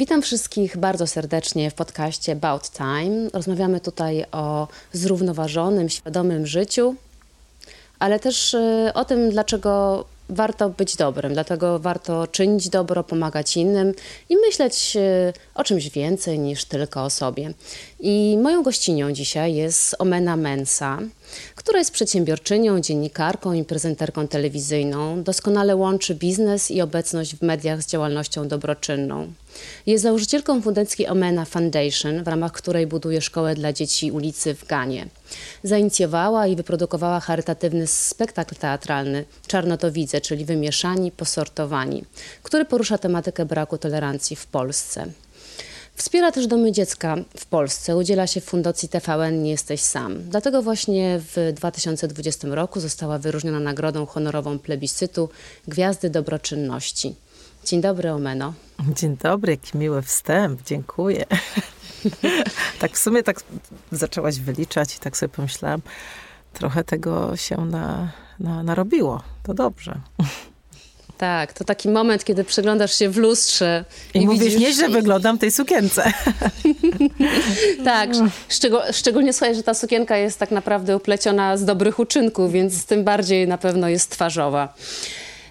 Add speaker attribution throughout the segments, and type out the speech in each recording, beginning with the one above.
Speaker 1: Witam wszystkich bardzo serdecznie w podcaście About Time. Rozmawiamy tutaj o zrównoważonym, świadomym życiu, ale też y, o tym, dlaczego warto być dobrym, dlatego warto czynić dobro, pomagać innym i myśleć y, o czymś więcej niż tylko o sobie. I moją gościnią dzisiaj jest Omena Mensa, która jest przedsiębiorczynią, dziennikarką i prezenterką telewizyjną. Doskonale łączy biznes i obecność w mediach z działalnością dobroczynną. Jest założycielką fundacji Omena Foundation, w ramach której buduje szkołę dla dzieci ulicy w Ganie. Zainicjowała i wyprodukowała charytatywny spektakl teatralny Czarnotowidze, czyli Wymieszani, Posortowani, który porusza tematykę braku tolerancji w Polsce. Wspiera też domy dziecka w Polsce. Udziela się w Fundacji TVN Nie Jesteś Sam. Dlatego właśnie w 2020 roku została wyróżniona nagrodą honorową plebiscytu Gwiazdy Dobroczynności. Dzień dobry, Omeno.
Speaker 2: Dzień dobry, jaki miły wstęp, dziękuję. tak w sumie tak zaczęłaś wyliczać i tak sobie pomyślałam, trochę tego się na, na, narobiło. To dobrze.
Speaker 1: Tak, to taki moment, kiedy przeglądasz się w lustrze.
Speaker 2: I, I mówisz, widzisz... nieźle wyglądam w tej sukience.
Speaker 1: tak, szczegól, szczególnie słuchaj, że ta sukienka jest tak naprawdę upleciona z dobrych uczynków, więc tym bardziej na pewno jest twarzowa.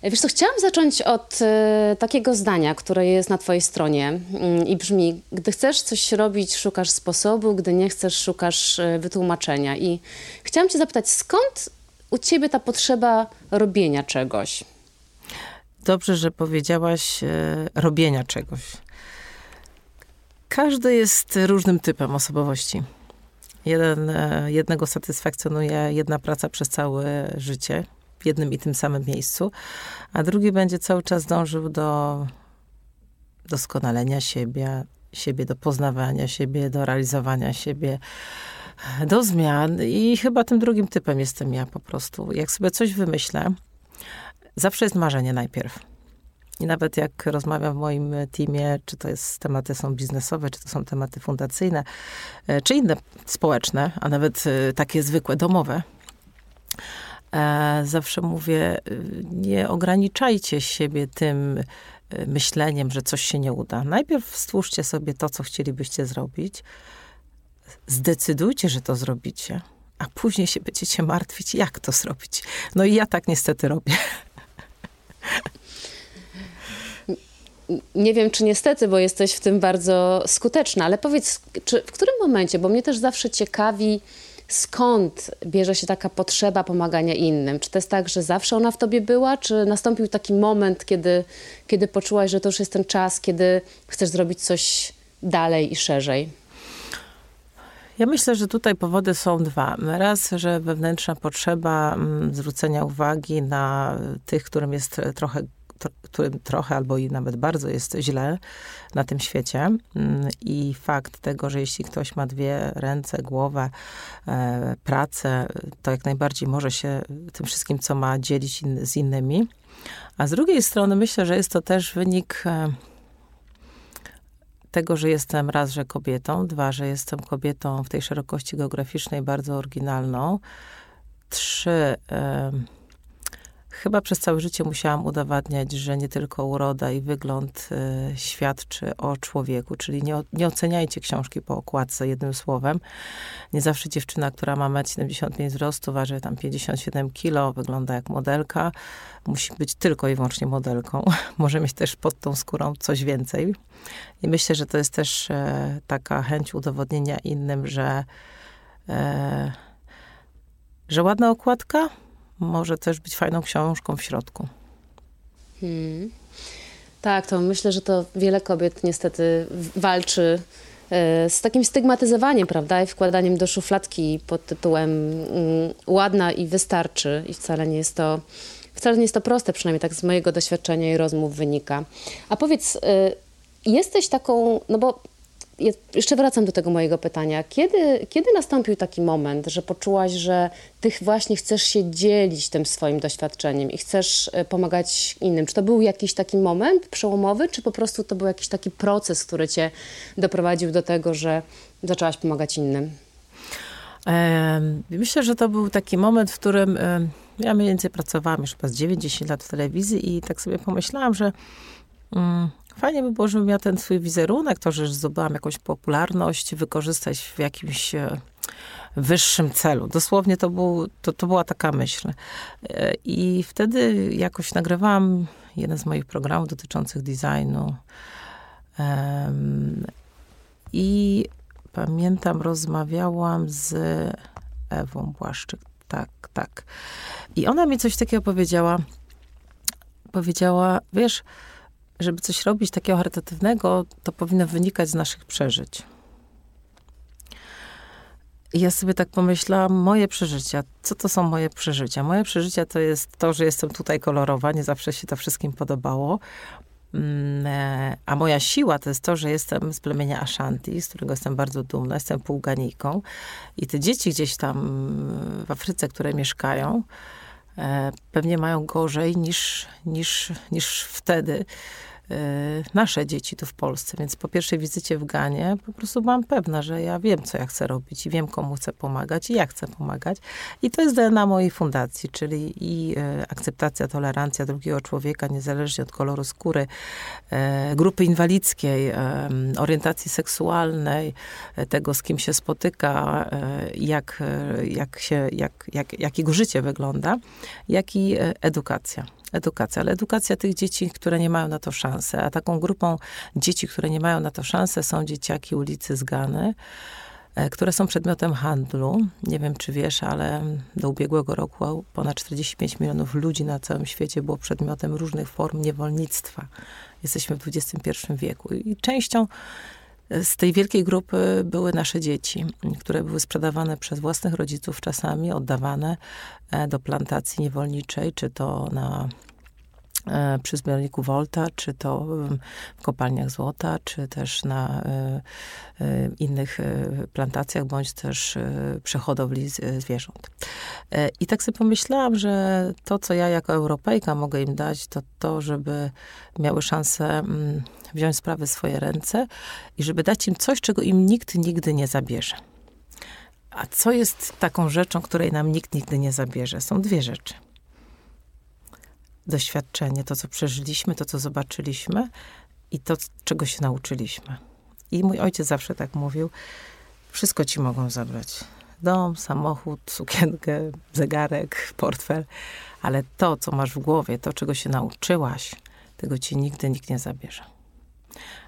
Speaker 1: Wiesz co, chciałam zacząć od e, takiego zdania, które jest na twojej stronie mm, i brzmi, gdy chcesz coś robić, szukasz sposobu, gdy nie chcesz, szukasz e, wytłumaczenia. I chciałam cię zapytać, skąd u ciebie ta potrzeba robienia czegoś?
Speaker 2: Dobrze, że powiedziałaś e, robienia czegoś. Każdy jest różnym typem osobowości. Jeden, e, jednego satysfakcjonuje jedna praca przez całe życie, w jednym i tym samym miejscu, a drugi będzie cały czas dążył do doskonalenia siebie, siebie do poznawania siebie, do realizowania siebie, do zmian. I chyba tym drugim typem jestem ja po prostu. Jak sobie coś wymyślę, zawsze jest marzenie najpierw. I nawet jak rozmawiam w moim teamie, czy to jest tematy są biznesowe, czy to są tematy fundacyjne, e, czy inne społeczne, a nawet e, takie zwykłe, domowe, e, zawsze mówię, nie ograniczajcie siebie tym myśleniem, że coś się nie uda. Najpierw stwórzcie sobie to, co chcielibyście zrobić. Zdecydujcie, że to zrobicie, a później się będziecie martwić, jak to zrobić. No i ja tak niestety robię.
Speaker 1: Nie wiem, czy niestety, bo jesteś w tym bardzo skuteczna, ale powiedz, czy, w którym momencie, bo mnie też zawsze ciekawi, skąd bierze się taka potrzeba pomagania innym? Czy to jest tak, że zawsze ona w tobie była, czy nastąpił taki moment, kiedy, kiedy poczułaś, że to już jest ten czas, kiedy chcesz zrobić coś dalej i szerzej?
Speaker 2: Ja myślę, że tutaj powody są dwa. Raz, że wewnętrzna potrzeba mm, zwrócenia uwagi na tych, którym jest trochę którym trochę albo i nawet bardzo jest źle na tym świecie. Mm, I fakt tego, że jeśli ktoś ma dwie ręce, głowę, e, pracę, to jak najbardziej może się tym wszystkim, co ma, dzielić in, z innymi. A z drugiej strony myślę, że jest to też wynik e, tego, że jestem raz, że kobietą, dwa, że jestem kobietą w tej szerokości geograficznej bardzo oryginalną, trzy, Chyba przez całe życie musiałam udowadniać, że nie tylko uroda i wygląd y, świadczy o człowieku, czyli nie, nie oceniajcie książki po okładce jednym słowem. Nie zawsze dziewczyna, która ma 1,75 m wzrostu, waży tam 57 kilo, wygląda jak modelka, musi być tylko i wyłącznie modelką. Może mieć też pod tą skórą coś więcej. I myślę, że to jest też e, taka chęć udowodnienia innym, że, e, że ładna okładka może też być fajną książką w środku. Hmm.
Speaker 1: Tak, to myślę, że to wiele kobiet niestety walczy e, z takim stygmatyzowaniem, prawda, i wkładaniem do szufladki pod tytułem mm, ładna i wystarczy. I wcale nie jest to, wcale nie jest to proste, przynajmniej tak z mojego doświadczenia i rozmów wynika. A powiedz, e, jesteś taką, no bo jeszcze wracam do tego mojego pytania. Kiedy, kiedy nastąpił taki moment, że poczułaś, że ty właśnie chcesz się dzielić tym swoim doświadczeniem i chcesz e, pomagać innym? Czy to był jakiś taki moment przełomowy, czy po prostu to był jakiś taki proces, który cię doprowadził do tego, że zaczęłaś pomagać innym?
Speaker 2: Myślę, że to był taki moment, w którym ja mniej więcej pracowałam już chyba z 9-10 lat w telewizji i tak sobie pomyślałam, że mm, fajnie by było, żebym miał ten swój wizerunek, to, że zdobyłam jakąś popularność, wykorzystać w jakimś e, wyższym celu. Dosłownie to, był, to, to była taka myśl. E, I wtedy jakoś nagrywałam jeden z moich programów dotyczących designu. I pamiętam, rozmawiałam z Ewą Błaszczyk. Tak, tak. I ona mi coś takiego powiedziała. Powiedziała, wiesz, żeby coś robić takiego charytatywnego, to powinno wynikać z naszych przeżyć. I ja sobie tak pomyślałam, moje przeżycia, co to są moje przeżycia? Moje przeżycia to jest to, że jestem tutaj kolorowa, nie zawsze się to wszystkim podobało. Mm, e, a moja siła to jest to, że jestem z plemienia Ashanti, z którego jestem bardzo dumna, jestem półganijką. I te dzieci gdzieś tam w Afryce, które mieszkają, e, pewnie mają gorzej niż, niż, niż wtedy. Y, nasze dzieci tu w Polsce. Więc po pierwszej wizycie w Ganie po prostu byłam pewna, że ja wiem, co ja chcę robić i wiem, komu chcę pomagać i jak chcę pomagać. I to jest DNA mojej fundacji, czyli i y, akceptacja, tolerancja drugiego człowieka, niezależnie od koloru skóry, y, grupy inwalidzkiej, orientacji seksualnej, tego, z kim się spotyka, jak, jak, się, jak, jak, jak jego życie wygląda, jak i edukacja edukacja, ale edukacja tych dzieci, które nie mają na to szansę. A taką grupą dzieci, które nie mają na to szansę, są dzieciaki ulicy Zgany, e, które są przedmiotem handlu. Nie wiem, czy wiesz, ale do ubiegłego roku ponad 45 milionów ludzi na całym świecie było przedmiotem różnych form niewolnictwa. Jesteśmy w XXI wieku i częścią z tej wielkiej grupy były nasze dzieci, które były sprzedawane przez własnych rodziców czasami, oddawane e, do plantacji niewolniczej, czy to na przy zbiorniku Volta, czy to w kopalniach złota, czy też na e, e, innych plantacjach, bądź też przehodowli zwierząt. I tak sobie pomyślałam, że to, co ja jako Europejka mogę im dać, to to, żeby miały szansę wziąć sprawy w swoje ręce i żeby dać im coś, czego im nikt nigdy nie zabierze. A co jest taką rzeczą, której nam nikt nigdy nie zabierze? Są dwie rzeczy – doświadczenie, to co przeżyliśmy, to co zobaczyliśmy i to, czego się nauczyliśmy. I mój ojciec zawsze tak mówił: wszystko ci mogą zabrać. Dom, samochód, sukienkę, zegarek, portfel, ale to, co masz w głowie, to, czego się nauczyłaś, tego ci nigdy nikt nie zabierze.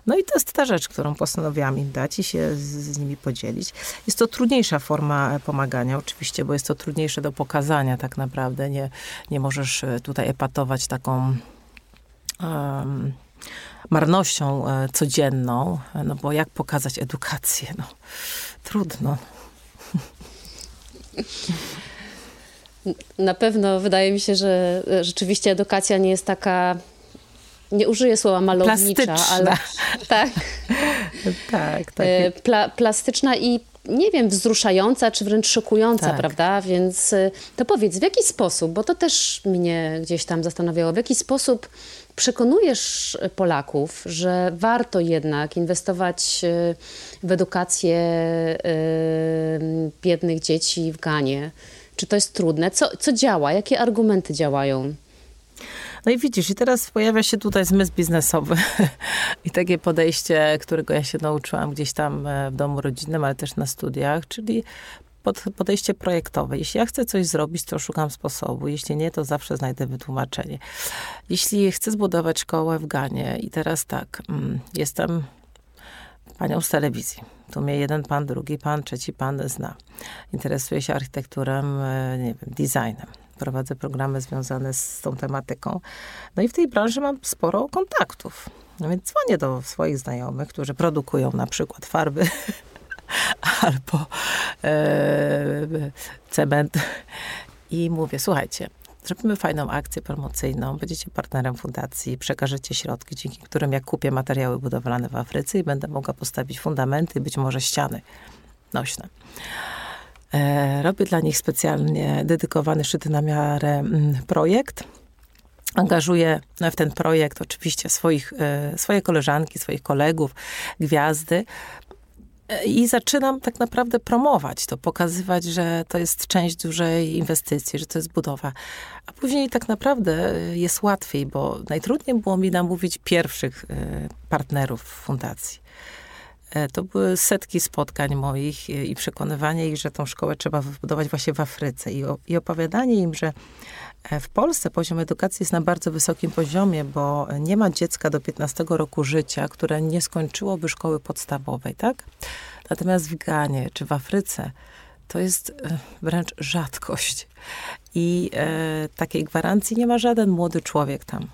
Speaker 2: No i to jest ta rzecz, którą postanowiłam im dać i się z, z, nimi podzielić. Jest to trudniejsza forma pomagania, oczywiście, bo jest to trudniejsze do pokazania tak naprawdę. Nie, nie możesz e, tutaj epatować taką um, marnością e, codzienną, no bo jak pokazać edukację? No, trudno.
Speaker 1: Na pewno wydaje mi się, że rzeczywiście edukacja nie jest taka nie użyję słowa malownicza,
Speaker 2: plastyczna.
Speaker 1: ale tak.
Speaker 2: tak, tak.
Speaker 1: Pla, plastyczna i nie wiem, wzruszająca, czy wręcz szokująca, tak. prawda? Więc e, to powiedz, w jaki sposób, bo to też mnie gdzieś tam zastanawiało, w jaki sposób przekonujesz Polaków, że warto jednak inwestować e, w edukację biednych dzieci w Ganie? Czy to jest trudne? Co, co działa? Jakie argumenty działają?
Speaker 2: No i widzisz, i teraz pojawia się tutaj zmysł biznesowy i takie podejście, którego ja się nauczyłam gdzieś tam e, w domu rodzinnym, ale też na studiach, czyli pod, podejście projektowe. Jeśli ja chcę coś zrobić, to szukam sposobu. Jeśli nie, to zawsze znajdę wytłumaczenie. Jeśli chcę zbudować szkołę w Ganie i teraz tak, mm, jestem panią z telewizji. Tu mnie jeden pan, drugi pan, trzeci pan zna. Interesuje się architekturą, e, nie wiem, designem prowadzę programy związane z tą tematyką. No i w tej branży mam sporo kontaktów. No więc dzwonię do swoich znajomych, którzy produkują na przykład farby albo e, cement i mówię, słuchajcie, zrobimy fajną akcję promocyjną, będziecie partnerem fundacji, przekażecie środki, dzięki którym ja kupię materiały budowlane w Afryce i będę mogła postawić fundamenty, być może ściany nośne. E, robię dla nich specjalnie dedykowany szyty na miarę mm, projekt. Angażuję w ten projekt oczywiście swoich, e, swoje koleżanki, swoich kolegów, gwiazdy. I zaczynam tak naprawdę promować to, pokazywać, że to jest część dużej inwestycji, że to jest budowa. A później tak naprawdę jest łatwiej, bo najtrudniej było mi namówić pierwszych e, partnerów fundacji. E, to były setki spotkań moich i przekonywanie ich, że tą szkołę trzeba wybudować właśnie w Afryce. I, i opowiadanie im, że e, w Polsce poziom edukacji jest na bardzo wysokim poziomie, bo nie ma dziecka do 15 roku życia, które nie skończyłoby szkoły podstawowej, tak? Natomiast w Ganie czy w Afryce to jest e, wręcz rzadkość. I e, takiej gwarancji nie ma żaden młody człowiek tam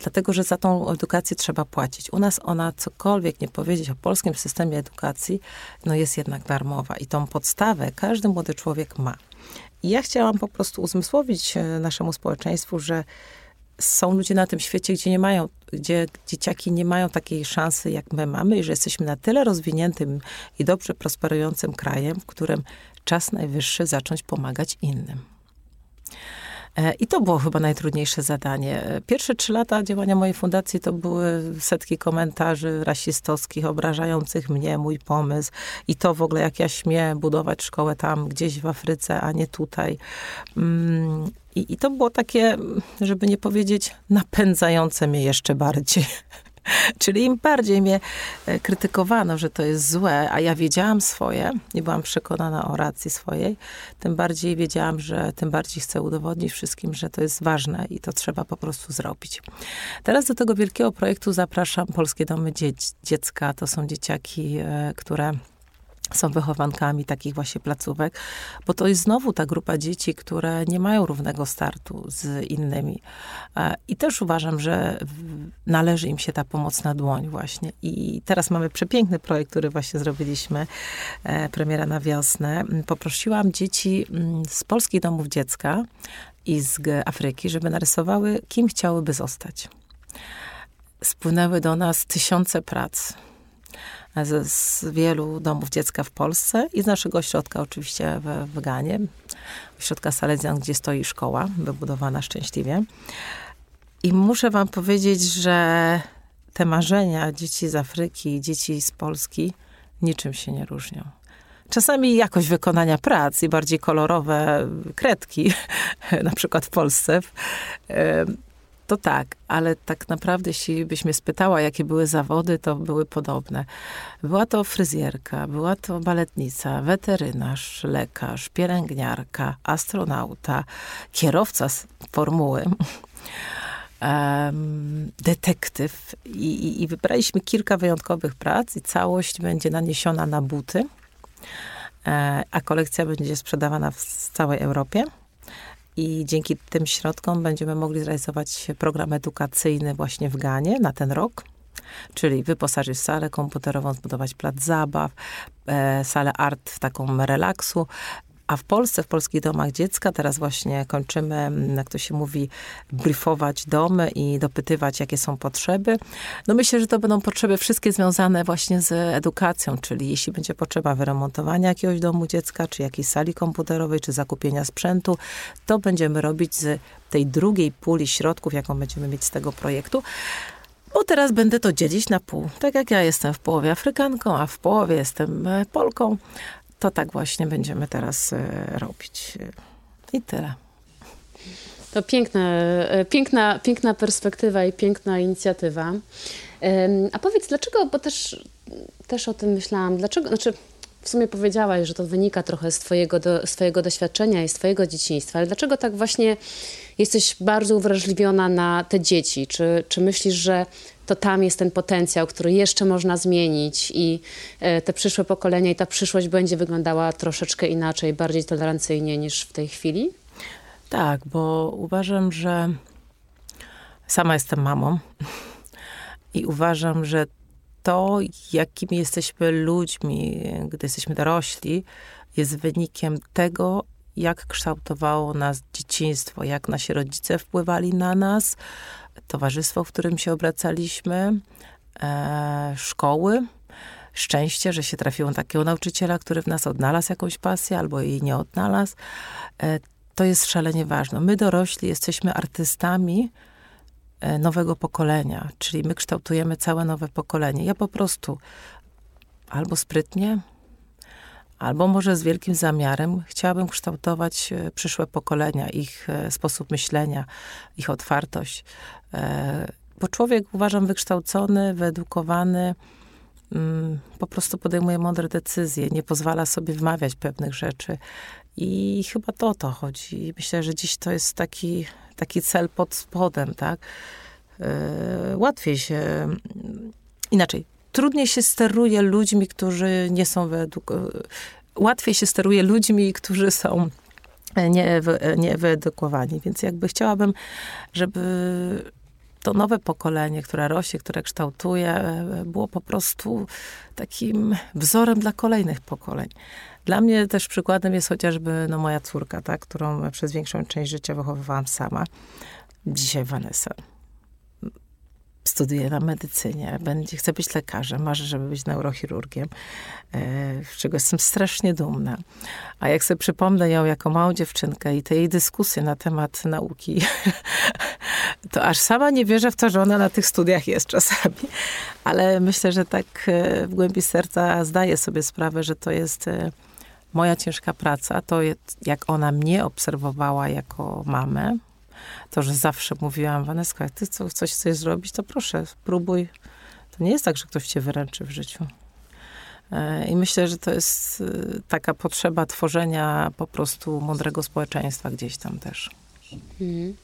Speaker 2: dlatego że za tą edukację trzeba płacić. U nas ona, cokolwiek nie powiedzieć o polskim systemie edukacji, no jest jednak darmowa i tą podstawę każdy młody człowiek ma. I ja chciałam po prostu uzmysłowić e, naszemu społeczeństwu, że są ludzie na tym świecie, gdzie nie mają, gdzie dzieciaki nie mają takiej szansy, jak my mamy, i że jesteśmy na tyle rozwiniętym i dobrze prosperującym krajem, w którym czas najwyższy zacząć pomagać innym. E, I to było chyba najtrudniejsze zadanie. Pierwsze trzy lata działania mojej fundacji to były setki komentarzy rasistowskich, obrażających mnie, mój pomysł. I to w ogóle, jak ja śmiem budować szkołę tam, gdzieś w Afryce, a nie tutaj. Mm, I, I to było takie, żeby nie powiedzieć, napędzające mnie jeszcze bardziej. Czyli im bardziej mnie e, krytykowano, że to jest złe, a ja wiedziałam swoje i byłam przekonana o racji swojej, tym bardziej wiedziałam, że tym bardziej chcę udowodnić wszystkim, że to jest ważne i to trzeba po prostu zrobić. Teraz do tego wielkiego projektu zapraszam Polskie Domy Dziecka. To są dzieciaki, e, które są wychowankami takich właśnie placówek, bo to jest znowu ta grupa dzieci, które nie mają równego startu z innymi. E, I też uważam, że należy im się ta pomoc na dłoń właśnie. I teraz mamy przepiękny projekt, który właśnie zrobiliśmy, e, premiera na wiosnę. Poprosiłam dzieci mm, z polskich domów dziecka i z Afryki, żeby narysowały, kim chciałyby zostać. Spłynęły do nas tysiące prac z, z, wielu domów dziecka w Polsce i z naszego ośrodka oczywiście w, w Ganie, ośrodka Salezjan, gdzie stoi szkoła, wybudowana szczęśliwie. I muszę wam powiedzieć, że te marzenia dzieci z Afryki, dzieci z Polski niczym się nie różnią. Czasami jakość wykonania prac i bardziej kolorowe kredki, na przykład w Polsce, to tak, ale tak naprawdę, jeśli byś mnie spytała, jakie były zawody, to były podobne. Była to fryzjerka, była to baletnica, weterynarz, lekarz, pielęgniarka, astronauta, kierowca z formuły. Detektyw I, i, i wybraliśmy kilka wyjątkowych prac i całość będzie naniesiona na buty, e, a kolekcja będzie sprzedawana w całej Europie i dzięki tym środkom będziemy mogli zrealizować program edukacyjny właśnie w Ganie na ten rok. Czyli wyposażyć salę komputerową, zbudować plac zabaw, e, salę art taką relaksu, a w Polsce, w polskich domach dziecka, teraz właśnie kończymy, jak to się mówi, briefować domy i dopytywać, jakie są potrzeby. No myślę, że to będą potrzeby wszystkie związane właśnie z edukacją, czyli jeśli będzie potrzeba wyremontowania jakiegoś domu dziecka, czy jakiejś sali komputerowej, czy zakupienia sprzętu, to będziemy robić z tej drugiej puli środków, jaką będziemy mieć z tego projektu. Bo teraz będę to dzielić na pół. Tak jak ja jestem w połowie Afrykanką, a w połowie jestem e, Polką, to tak właśnie będziemy teraz e, robić. I tyle.
Speaker 1: To piękna, e, piękna, piękna perspektywa i piękna inicjatywa. A powiedz, dlaczego, bo też, też o tym myślałam, dlaczego, znaczy w sumie powiedziałaś, że to wynika trochę z twojego, do, z twojego doświadczenia i twojego dzieciństwa, ale dlaczego tak właśnie jesteś bardzo uwrażliwiona na te dzieci? Czy, czy myślisz, że to tam jest ten potencjał, który jeszcze można zmienić i e, te przyszłe pokolenia i ta przyszłość będzie wyglądała troszeczkę inaczej, bardziej tolerancyjnie niż w tej chwili?
Speaker 2: Tak, bo uważam, że sama jestem mamą i uważam, że to, jakimi jesteśmy ludźmi, gdy jesteśmy dorośli, jest wynikiem tego, jak kształtowało nas dzieciństwo, jak nasi rodzice wpływali na nas, towarzystwo, w którym się obracaliśmy, e, szkoły. Szczęście, że się trafiło takiego nauczyciela, który w nas odnalazł jakąś pasję albo jej nie odnalazł. E, to jest szalenie ważne. My dorośli jesteśmy artystami e, nowego pokolenia, czyli my kształtujemy całe nowe pokolenie. Ja po prostu albo sprytnie, albo może z wielkim zamiarem chciałabym kształtować e, przyszłe pokolenia, ich e, sposób myślenia, ich otwartość. E, bo człowiek uważam wykształcony, wyedukowany, mm, po prostu podejmuje mądre decyzje, nie pozwala sobie wmawiać pewnych rzeczy. I chyba to o to chodzi. Myślę, że dziś to jest taki, taki cel pod spodem, tak? Łatwiej się, inaczej, trudniej się steruje ludźmi, którzy nie są wyedukowani. Łatwiej się steruje ludźmi, którzy są nie, nie wyedukowani. Więc jakby chciałabym, żeby to nowe pokolenie, które rośnie, które kształtuje, było po prostu takim wzorem dla kolejnych pokoleń. Dla mnie też przykładem jest chociażby no, moja córka, tak, którą przez większą część życia wychowywałam sama. Dzisiaj Vanessa studiuje na medycynie, będzie, chce być lekarzem, marzy, żeby być neurochirurgiem, z e, czego jestem strasznie dumna. A jak sobie przypomnę ją jako małą dziewczynkę i te jej dyskusje na temat nauki, to aż sama nie wierzę w to, że ona na tych studiach jest czasami. Ale myślę, że tak e, w głębi serca zdaję sobie sprawę, że to jest e, moja ciężka praca. To jak ona mnie obserwowała jako mamę, to, że zawsze mówiłam, Waneska, ty coś chcesz zrobić, to proszę, spróbuj. To nie jest tak, że ktoś cię wyręczy w życiu. E, I myślę, że to jest e, taka potrzeba tworzenia po prostu mądrego społeczeństwa gdzieś tam też.
Speaker 1: Mhm.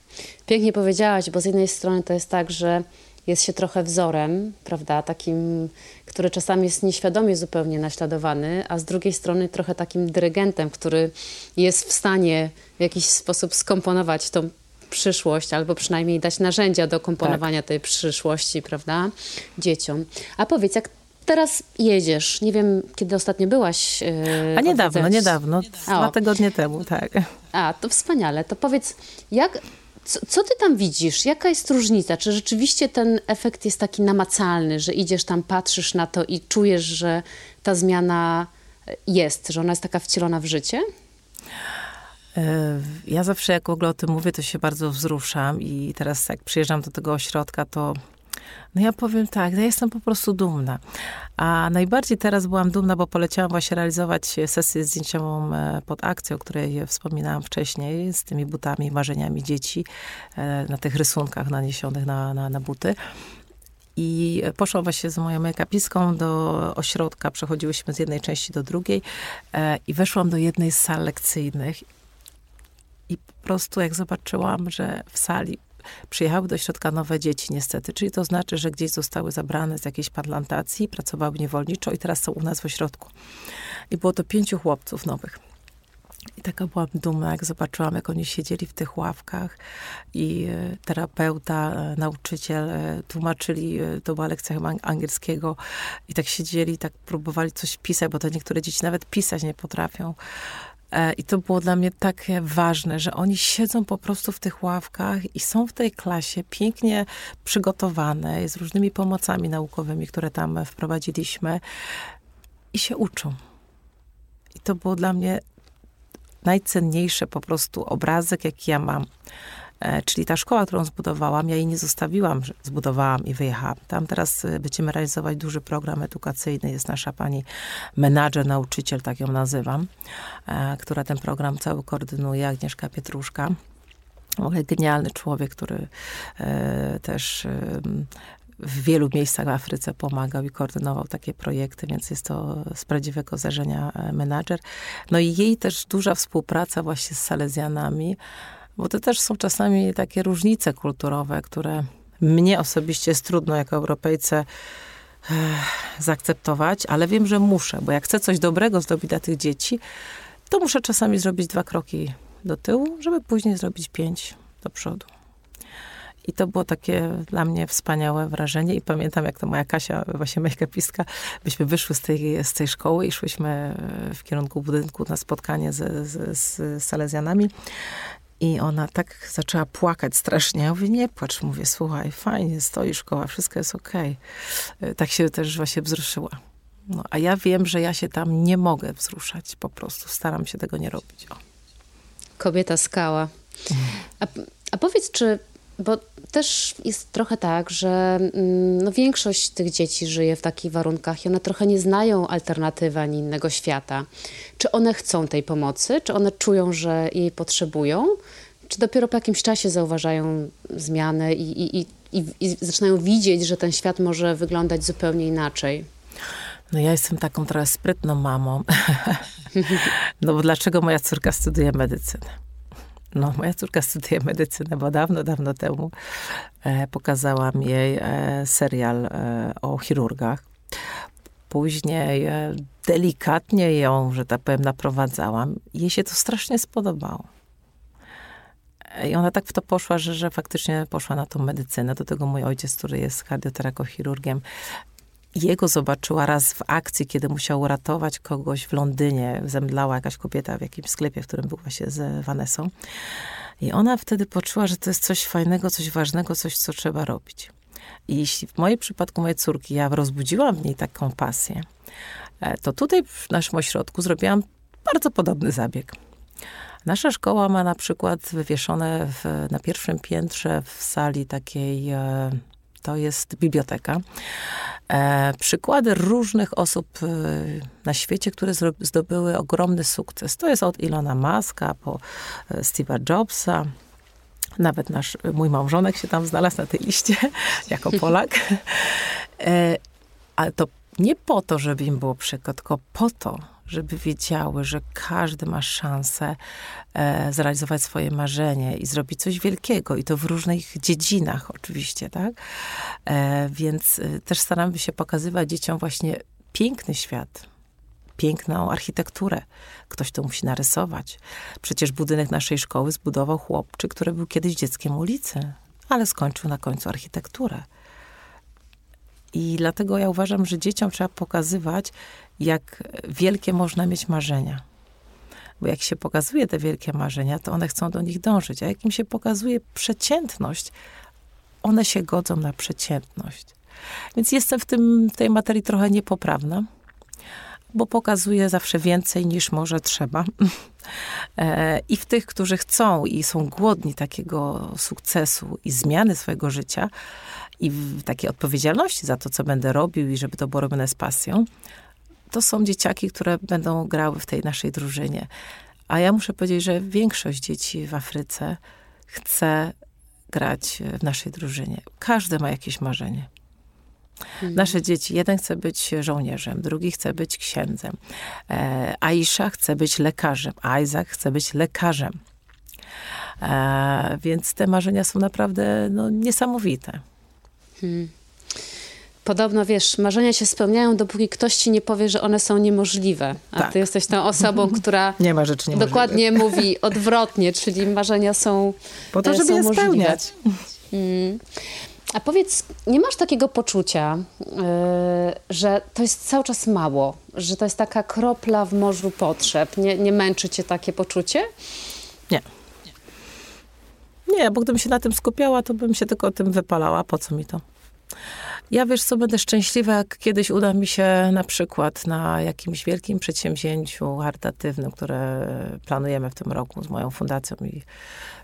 Speaker 1: Pięknie powiedziałaś, bo z jednej strony to jest tak, że jest się trochę wzorem, prawda, takim, który czasami jest nieświadomie zupełnie naśladowany, a z drugiej strony trochę takim dyrygentem, który jest w stanie w jakiś sposób skomponować tą przyszłość, albo przynajmniej dać narzędzia do komponowania tak. tej przyszłości, prawda, dzieciom. A powiedz, jak teraz jedziesz, nie wiem, kiedy ostatnio byłaś. Yy,
Speaker 2: A niedawno, odwiedzać. niedawno, dwa tygodnie temu, tak.
Speaker 1: A, to wspaniale. To powiedz, jak, co, co, ty tam widzisz? Jaka jest różnica? Czy rzeczywiście ten efekt jest taki namacalny, że idziesz tam, patrzysz na to i czujesz, że ta zmiana jest, że ona jest taka wcielona w życie?
Speaker 2: E, ja zawsze jak w ogóle o tym mówię, to się bardzo wzruszam i teraz jak przyjeżdżam do tego ośrodka, to no ja powiem tak, ja jestem po prostu dumna. A najbardziej teraz byłam dumna, bo poleciałam właśnie realizować sesję zdjęciową e, pod akcją, o której wspominałam wcześniej, z tymi butami, marzeniami dzieci, e, na tych rysunkach naniesionych na, na, na buty. I poszłam właśnie z moją mekapiską do ośrodka, przechodziłyśmy z jednej części do drugiej i weszłam do jednej z sal lekcyjnych i po prostu jak zobaczyłam, że w sali przyjechały do środka nowe dzieci niestety, czyli to znaczy, że gdzieś zostały zabrane z jakiejś plantacji, pracowały niewolniczo i teraz są u nas w ośrodku. I było to pięciu chłopców nowych. I taka byłam dumna, jak zobaczyłam, jak oni siedzieli w tych ławkach i e, terapeuta, e, nauczyciel e, tłumaczyli, to była lekcja chyba angielskiego i tak siedzieli, tak próbowali coś pisać, bo to niektóre dzieci nawet pisać nie potrafią. E, I to było dla mnie takie ważne, że oni siedzą po prostu w tych ławkach i są w tej klasie pięknie przygotowane, z różnymi pomocami naukowymi, które tam wprowadziliśmy i się uczą. I to było dla mnie najcenniejszy po prostu obrazek, jaki ja mam. E, czyli ta szkoła, którą zbudowałam, ja jej nie zostawiłam, zbudowałam i wyjechałam. Tam teraz e, będziemy realizować duży program edukacyjny. Jest nasza pani menadżer, nauczyciel, tak ją nazywam, e, która ten program cały koordynuje, Agnieszka Pietruszka. ogóle genialny człowiek, który też w wielu miejscach w Afryce pomagał i koordynował takie projekty, więc jest to z prawdziwego zdarzenia menadżer. No i jej też duża współpraca właśnie z Salezjanami, bo to też są czasami takie różnice kulturowe, które mnie osobiście jest trudno jako Europejce zaakceptować, ale wiem, że muszę, bo jak chcę coś dobrego zrobić dla tych dzieci, to muszę czasami zrobić dwa kroki do tyłu, żeby później zrobić pięć do przodu. I to było takie dla mnie wspaniałe wrażenie. I pamiętam, jak to moja Kasia, właśnie make-upistka, byśmy wyszły z tej, z tej szkoły i szłyśmy w kierunku budynku na spotkanie z, z, z Salezjanami. I ona tak zaczęła płakać strasznie. Ja mówię, nie płacz. Mówię, słuchaj, fajnie, stoi szkoła, wszystko jest okej. Okay. Tak się też właśnie wzruszyła. No, a ja wiem, że ja się tam nie mogę wzruszać. Po prostu staram się tego nie robić. O.
Speaker 1: Kobieta skała. A, a powiedz, czy bo też jest trochę tak, że mm, no, większość tych dzieci żyje w takich warunkach i one trochę nie znają alternatywy ani innego świata. Czy one chcą tej pomocy? Czy one czują, że jej potrzebują? Czy dopiero po jakimś czasie zauważają zmiany i, i, i, i, i zaczynają widzieć, że ten świat może wyglądać zupełnie inaczej?
Speaker 2: No ja jestem taką trochę sprytną mamą. no bo dlaczego moja córka studiuje medycynę? No, moja córka studiuje medycynę, bo dawno, dawno temu e, pokazałam jej e, serial e, o chirurgach. Później e, delikatnie ją, że tak powiem, naprowadzałam. Jej się to strasznie spodobało. I ona tak w to poszła, że, że faktycznie poszła na tą medycynę. Do tego mój ojciec, który jest kardioterakochirurgiem, jego zobaczyła raz w akcji, kiedy musiał uratować kogoś w Londynie. Zemdlała jakaś kobieta w jakimś sklepie, w którym był właśnie z Vanessą. I ona wtedy poczuła, że to jest coś fajnego, coś ważnego, coś, co trzeba robić. I jeśli w mojej przypadku mojej córki ja rozbudziłam w niej taką pasję, e, to tutaj w naszym ośrodku zrobiłam bardzo podobny zabieg. Nasza szkoła ma na przykład wywieszone w, na pierwszym piętrze w sali takiej, e, to jest biblioteka, e, przykłady różnych osób e, na świecie, które zdobyły ogromny sukces. To jest od Ilona Maska po e, Steve'a Jobsa, nawet nasz, mój małżonek się tam znalazł na tej liście, jako Polak. E, ale to nie po to, żeby im było przykład, tylko po to, żeby wiedziały, że każdy ma szansę e, zrealizować swoje marzenie i zrobić coś wielkiego i to w różnych dziedzinach oczywiście, tak? E, więc e, też staramy się pokazywać dzieciom właśnie piękny świat, piękną architekturę. Ktoś to musi narysować. Przecież budynek naszej szkoły zbudował chłopczyk, który był kiedyś dzieckiem ulicy, ale skończył na końcu architekturę. I dlatego ja uważam, że dzieciom trzeba pokazywać, jak wielkie można mieć marzenia. Bo jak się pokazuje te wielkie marzenia, to one chcą do nich dążyć. A jak im się pokazuje przeciętność, one się godzą na przeciętność. Więc jestem w, tym, tej materii trochę niepoprawna, bo pokazuję zawsze więcej niż może trzeba. E, I w tych, którzy chcą i są głodni takiego sukcesu i zmiany swojego życia, i takiej odpowiedzialności za to, co będę robił i żeby to było robione z pasją, to są dzieciaki, które będą grały w tej naszej drużynie. A ja muszę powiedzieć, że większość dzieci w Afryce chce grać w naszej drużynie. Każdy ma jakieś marzenie. Mhm. Nasze dzieci, jeden chce być żołnierzem, drugi chce być księdzem. E, Aisha chce być lekarzem, Isaac chce być lekarzem. E, więc te marzenia są naprawdę no, niesamowite. Hmm.
Speaker 1: Podobno, wiesz, marzenia się spełniają, dopóki ktoś ci nie powie, że one są niemożliwe. A tak. ty jesteś tą osobą, która
Speaker 2: nie ma rzeczy
Speaker 1: dokładnie mówi odwrotnie, czyli marzenia są
Speaker 2: Po to, e, żeby je możliwe. spełniać. Hmm.
Speaker 1: A powiedz, nie masz takiego poczucia, yy, że to jest cały czas mało, że to jest taka kropla w morzu potrzeb? Nie, nie męczy cię takie poczucie?
Speaker 2: Nie. Nie, bo gdybym się na tym skupiała, to bym się tylko o tym wypalała. Po co mi to? Ja wiesz co, będę szczęśliwa, jak kiedyś uda mi się na przykład na jakimś wielkim przedsięwzięciu charytatywnym, które planujemy w tym roku z moją fundacją i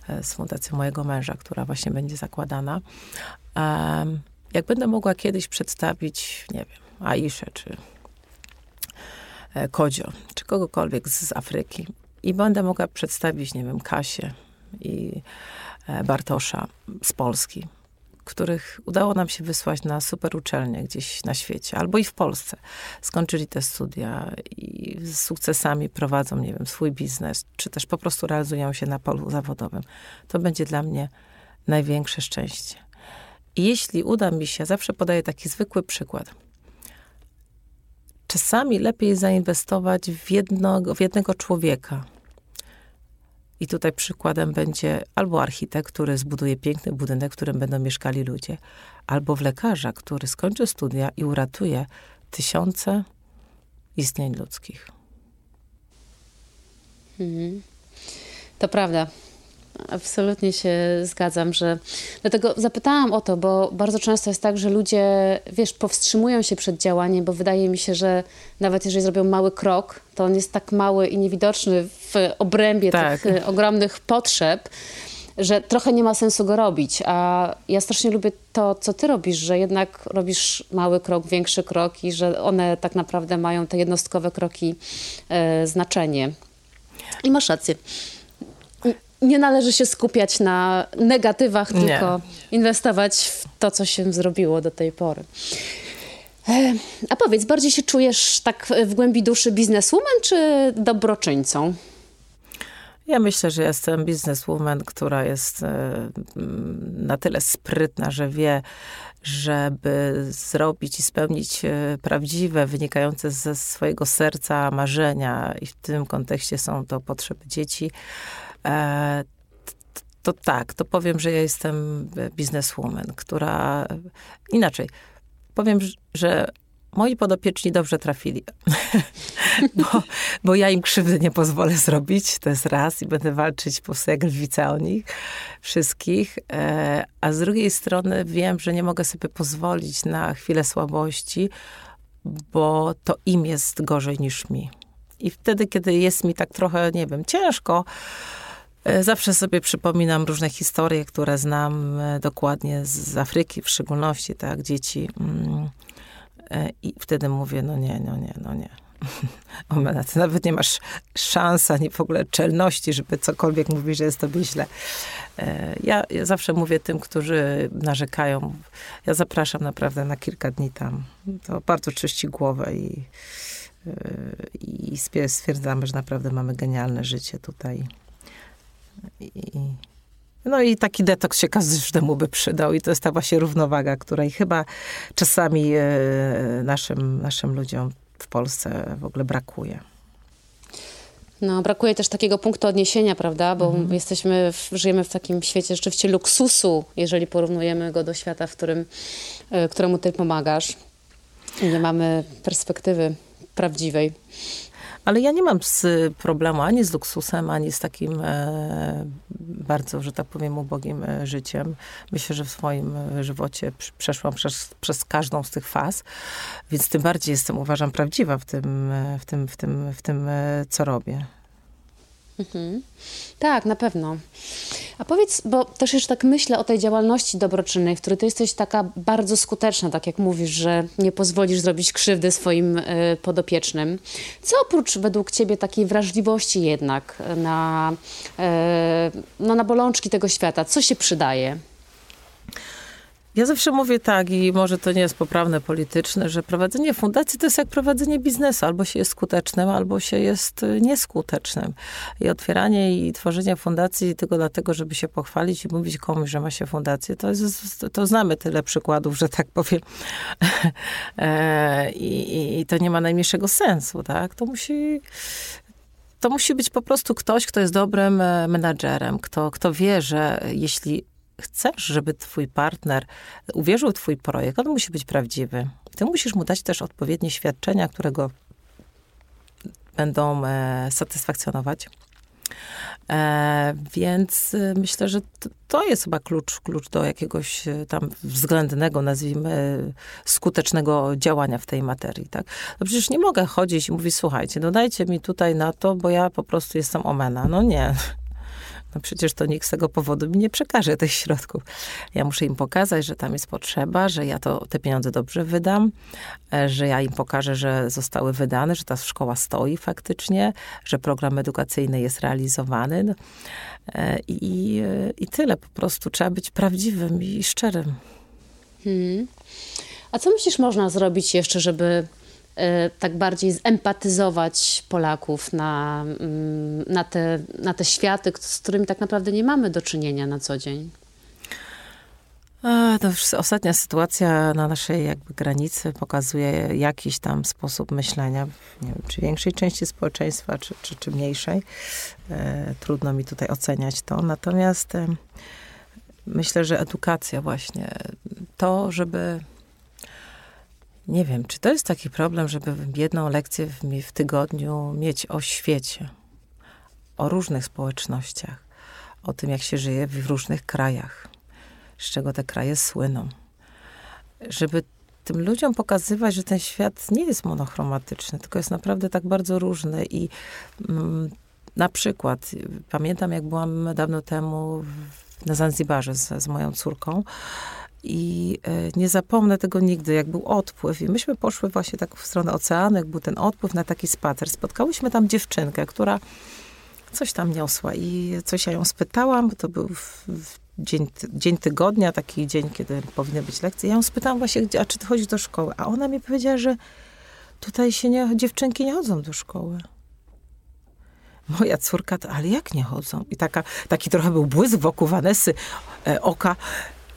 Speaker 2: e, z fundacją mojego męża, która właśnie będzie zakładana. Jak będę mogła kiedyś przedstawić, nie wiem, Aiszę czy e, Kodzio, czy kogokolwiek z Afryki i będę mogła przedstawić, nie wiem, Kasię i E, Bartosza z Polski, których udało nam się wysłać na super uczelnie gdzieś na świecie, albo i w Polsce. Skończyli te studia i z sukcesami prowadzą, nie wiem, swój biznes, czy też po prostu realizują się na polu zawodowym. To będzie dla mnie największe szczęście. I jeśli uda mi się, zawsze podaję taki zwykły przykład. Czasami lepiej zainwestować w, jedno, w jednego człowieka, i tutaj przykładem będzie albo architekt, który zbuduje piękny budynek, w którym będą mieszkali ludzie, albo w lekarza, który skończy studia i uratuje tysiące istnień ludzkich.
Speaker 1: Mhm. To prawda. Absolutnie się zgadzam, że dlatego zapytałam o to, bo bardzo często jest tak, że ludzie, wiesz, powstrzymują się przed działaniem, bo wydaje mi się, że nawet jeżeli zrobią mały krok, to on jest tak mały i niewidoczny w obrębie tak. tych ogromnych potrzeb, że trochę nie ma sensu go robić. A ja strasznie lubię to, co ty robisz, że jednak robisz mały krok, większy krok i że one tak naprawdę mają te jednostkowe kroki e, znaczenie. I masz rację. Nie należy się skupiać na negatywach,
Speaker 2: Nie.
Speaker 1: tylko inwestować w to, co się zrobiło do tej pory. E, A powiedz, bardziej się czujesz tak w głębi duszy bizneswoman czy dobroczyńcą?
Speaker 2: Ja myślę, że jestem bizneswoman, która jest e, mm, na tyle sprytna, że wie, żeby zrobić i spełnić e, prawdziwe, wynikające ze swojego serca marzenia, i w tym kontekście są to potrzeby dzieci. E, To tak, to powiem, że ja jestem bizneswoman, która inaczej. Powiem, że moi podopieczni dobrze trafili. bo, bo ja im krzywdy nie pozwolę zrobić, to jest raz i będę walczyć po prostu o nich, wszystkich. E, a z drugiej strony wiem, że nie mogę sobie pozwolić na chwilę słabości, bo to im jest gorzej niż mi. I wtedy, kiedy jest mi tak trochę, nie wiem, ciężko, Zawsze sobie przypominam różne historie, które znam e, dokładnie z Afryki, w szczególności, tak, dzieci. Mm, e, I wtedy mówię, no nie, no nie, no nie. Omena, ty nawet nie masz szans, ani w ogóle czelności, żeby cokolwiek mówić, że jest tobie źle. E, Ja, ja zawsze mówię tym, którzy narzekają, ja zapraszam naprawdę na kilka dni tam. To bardzo czyści głowę i, e, i stwierdzamy, że naprawdę mamy genialne życie tutaj. I, no i taki detoks się każdemu by przydał i to jest ta właśnie równowaga, której chyba czasami e, naszym, naszym ludziom w Polsce w ogóle brakuje.
Speaker 1: No, brakuje też takiego punktu odniesienia, prawda? Bo jesteśmy, w, żyjemy w takim świecie rzeczywiście luksusu, jeżeli porównujemy go do świata, w którym, e, któremu ty pomagasz. Nie mamy perspektywy prawdziwej.
Speaker 2: Ale ja nie mam z problemu ani z luksusem, ani z takim e, bardzo, że tak powiem, ubogim e, życiem. Myślę, że w swoim e, żywocie pr- przeszłam przez, przez każdą z tych faz, więc tym bardziej jestem, uważam, prawdziwa w tym, e, w tym, w tym, w tym co robię.
Speaker 1: Mhm. Tak, na pewno. A powiedz, bo też jeszcze tak myślę o tej działalności dobroczynnej, w której ty jesteś taka bardzo skuteczna, tak jak mówisz, że nie pozwolisz zrobić krzywdy swoim y, podopiecznym. Co oprócz według ciebie takiej wrażliwości jednak na, y, no, na bolączki tego świata, co się przydaje?
Speaker 2: Ja zawsze mówię tak, i może to nie jest poprawne polityczne, że prowadzenie fundacji to jest jak prowadzenie biznesu. Albo się jest skutecznym, albo się jest y, nieskutecznym. I otwieranie i tworzenie fundacji tylko dlatego, żeby się pochwalić i mówić komuś, że ma się fundację, to, jest, to znamy tyle przykładów, że tak powiem. E, I, i, to nie ma najmniejszego sensu, tak? To musi to musi być po prostu ktoś, kto jest dobrym e, menadżerem, kto, kto wie, że jeśli chcesz, żeby twój partner uwierzył w twój projekt, on musi być prawdziwy. Ty musisz mu dać też odpowiednie świadczenia, które go będą e, satysfakcjonować. E, więc e, myślę, że t- to jest chyba klucz, klucz do jakiegoś e, tam względnego, nazwijmy, skutecznego działania w tej materii. Tak? No przecież nie mogę chodzić i mówić, słuchajcie, no dajcie mi tutaj na to, bo ja po prostu jestem omena. No nie. No przecież to nikt z tego powodu mi nie przekaże tych środków. Ja muszę im pokazać, że tam jest potrzeba, że ja to, te pieniądze dobrze wydam, e, że ja im pokażę, że zostały wydane, że ta szkoła stoi faktycznie, że program edukacyjny jest realizowany. E, I, I tyle. Po prostu trzeba być prawdziwym i szczerym.
Speaker 1: Hmm. A co myślisz, można zrobić jeszcze, żeby tak bardziej zempatyzować Polaków na, mm, na, te, na te światy, z którymi tak naprawdę nie mamy do czynienia na co dzień?
Speaker 2: A, to już ostatnia sytuacja na naszej jakby granicy pokazuje jakiś tam sposób myślenia, nie wiem, czy większej części społeczeństwa, czy, czy, czy mniejszej. E, trudno mi tutaj oceniać to. Natomiast e, myślę, że edukacja właśnie, to, żeby nie wiem, czy to jest taki problem, żeby jedną lekcję w, w tygodniu mieć o świecie, o różnych społecznościach, o tym, jak się żyje w różnych krajach z czego te kraje słyną. Żeby tym ludziom pokazywać, że ten świat nie jest monochromatyczny, tylko jest naprawdę tak bardzo różny i mm, na przykład, pamiętam jak byłam dawno temu na Zanzibarze z, z moją córką i e, nie zapomnę tego nigdy, jak był odpływ. I myśmy poszły właśnie tak w stronę oceanu, jak był ten odpływ na taki spacer. Spotkałyśmy tam dziewczynkę, która coś tam niosła i coś ja ją spytałam, bo to był w, w dzień, dzień tygodnia, taki dzień, kiedy powinny być lekcje. Ja ją spytałam właśnie, a czy ty chodzisz do szkoły? A ona mi powiedziała, że tutaj się nie, dziewczynki nie chodzą do szkoły. Moja córka, to, ale jak nie chodzą? I taka, taki trochę był błysk wokół Vanesy e, oka.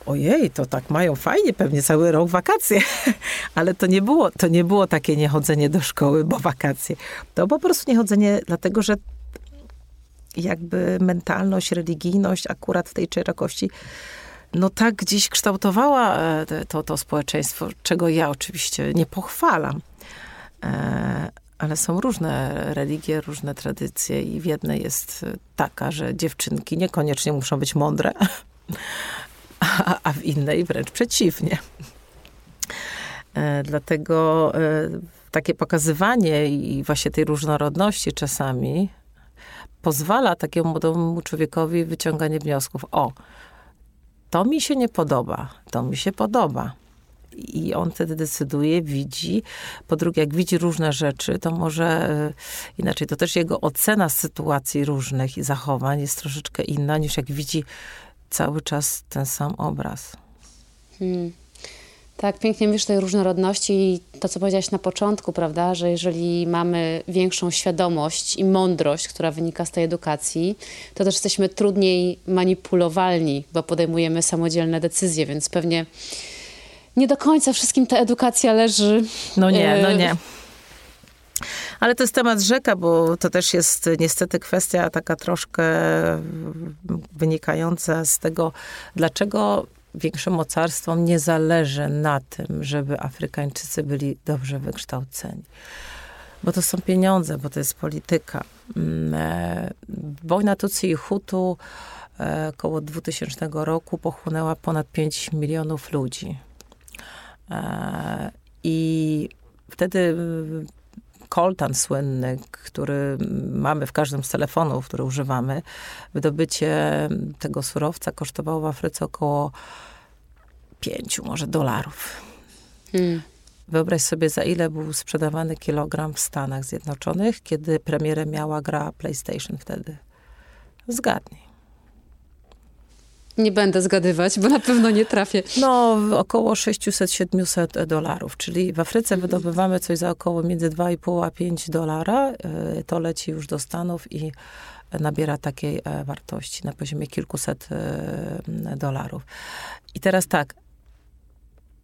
Speaker 2: Ojej, to tak mają fajnie, pewnie cały rok wakacje. Ale to nie było, to nie było takie niechodzenie do szkoły, bo wakacje. To po prostu niechodzenie, dlatego że jakby mentalność, religijność akurat w tej szerokości no tak gdzieś kształtowała e, to, to społeczeństwo, czego ja oczywiście nie pochwalam. E, ale są różne religie, różne tradycje i w jednej jest taka, że dziewczynki niekoniecznie muszą być mądre, a, a w innej wręcz przeciwnie. E, dlatego takie pokazywanie i właśnie tej różnorodności czasami pozwala takiemu młodemu człowiekowi wyciąganie wniosków. O, to mi się nie podoba, to mi się podoba. I on wtedy decyduje, widzi. Po drugie, jak widzi różne rzeczy, to może e, inaczej, to też jego ocena sytuacji różnych i zachowań jest troszeczkę inna niż jak widzi cały czas ten sam obraz. Hmm.
Speaker 1: Tak, pięknie mówisz tej różnorodności i to, co powiedziałaś na początku, prawda, że jeżeli mamy większą świadomość i mądrość, która wynika z tej edukacji, to też jesteśmy trudniej manipulowalni, bo podejmujemy samodzielne decyzje, więc pewnie nie do końca wszystkim ta edukacja leży.
Speaker 2: No nie, no e, nie. Ale to jest temat rzeka, bo to też jest niestety kwestia taka troszkę wynikająca z tego, dlaczego większym mocarstwom nie zależy na tym, żeby Afrykańczycy byli dobrze wykształceni. Bo to są pieniądze, bo to jest polityka. Mm, e, wojna Tutsi i Hutu e, około 2000 roku pochłonęła ponad 5 milionów ludzi. E, I wtedy koltan słynny, który mamy w każdym z telefonów, który używamy, wydobycie tego surowca kosztowało w Afryce około pięciu może dolarów. Hmm. Wyobraź sobie, za ile był sprzedawany kilogram w Stanach Zjednoczonych, kiedy premierę miała gra PlayStation wtedy. Zgadnij.
Speaker 1: Nie będę zgadywać, bo na pewno nie trafię.
Speaker 2: No, około 600-700 dolarów, czyli w Afryce mhm. wydobywamy coś za około między 2,5 a 5 dolara. E, to leci już do Stanów i nabiera takiej e, wartości na poziomie kilkuset e, dolarów. I teraz tak,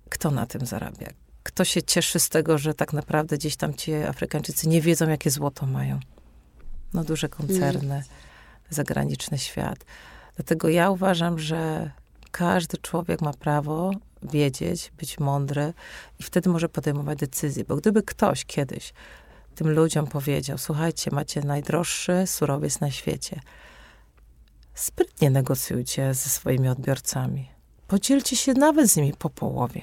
Speaker 2: kto na tym zarabia? Kto się cieszy z tego, że tak naprawdę gdzieś tam ci Afrykańczycy nie wiedzą, jakie złoto mają? No duże koncerny, mm. zagraniczny świat. Dlatego ja uważam, że każdy człowiek ma prawo wiedzieć, być mądry i wtedy może podejmować decyzje. Bo gdyby ktoś kiedyś tym ludziom powiedział: Słuchajcie, macie najdroższy surowiec na świecie, sprytnie negocjujcie ze swoimi odbiorcami. Podzielcie się nawet z nimi po połowie.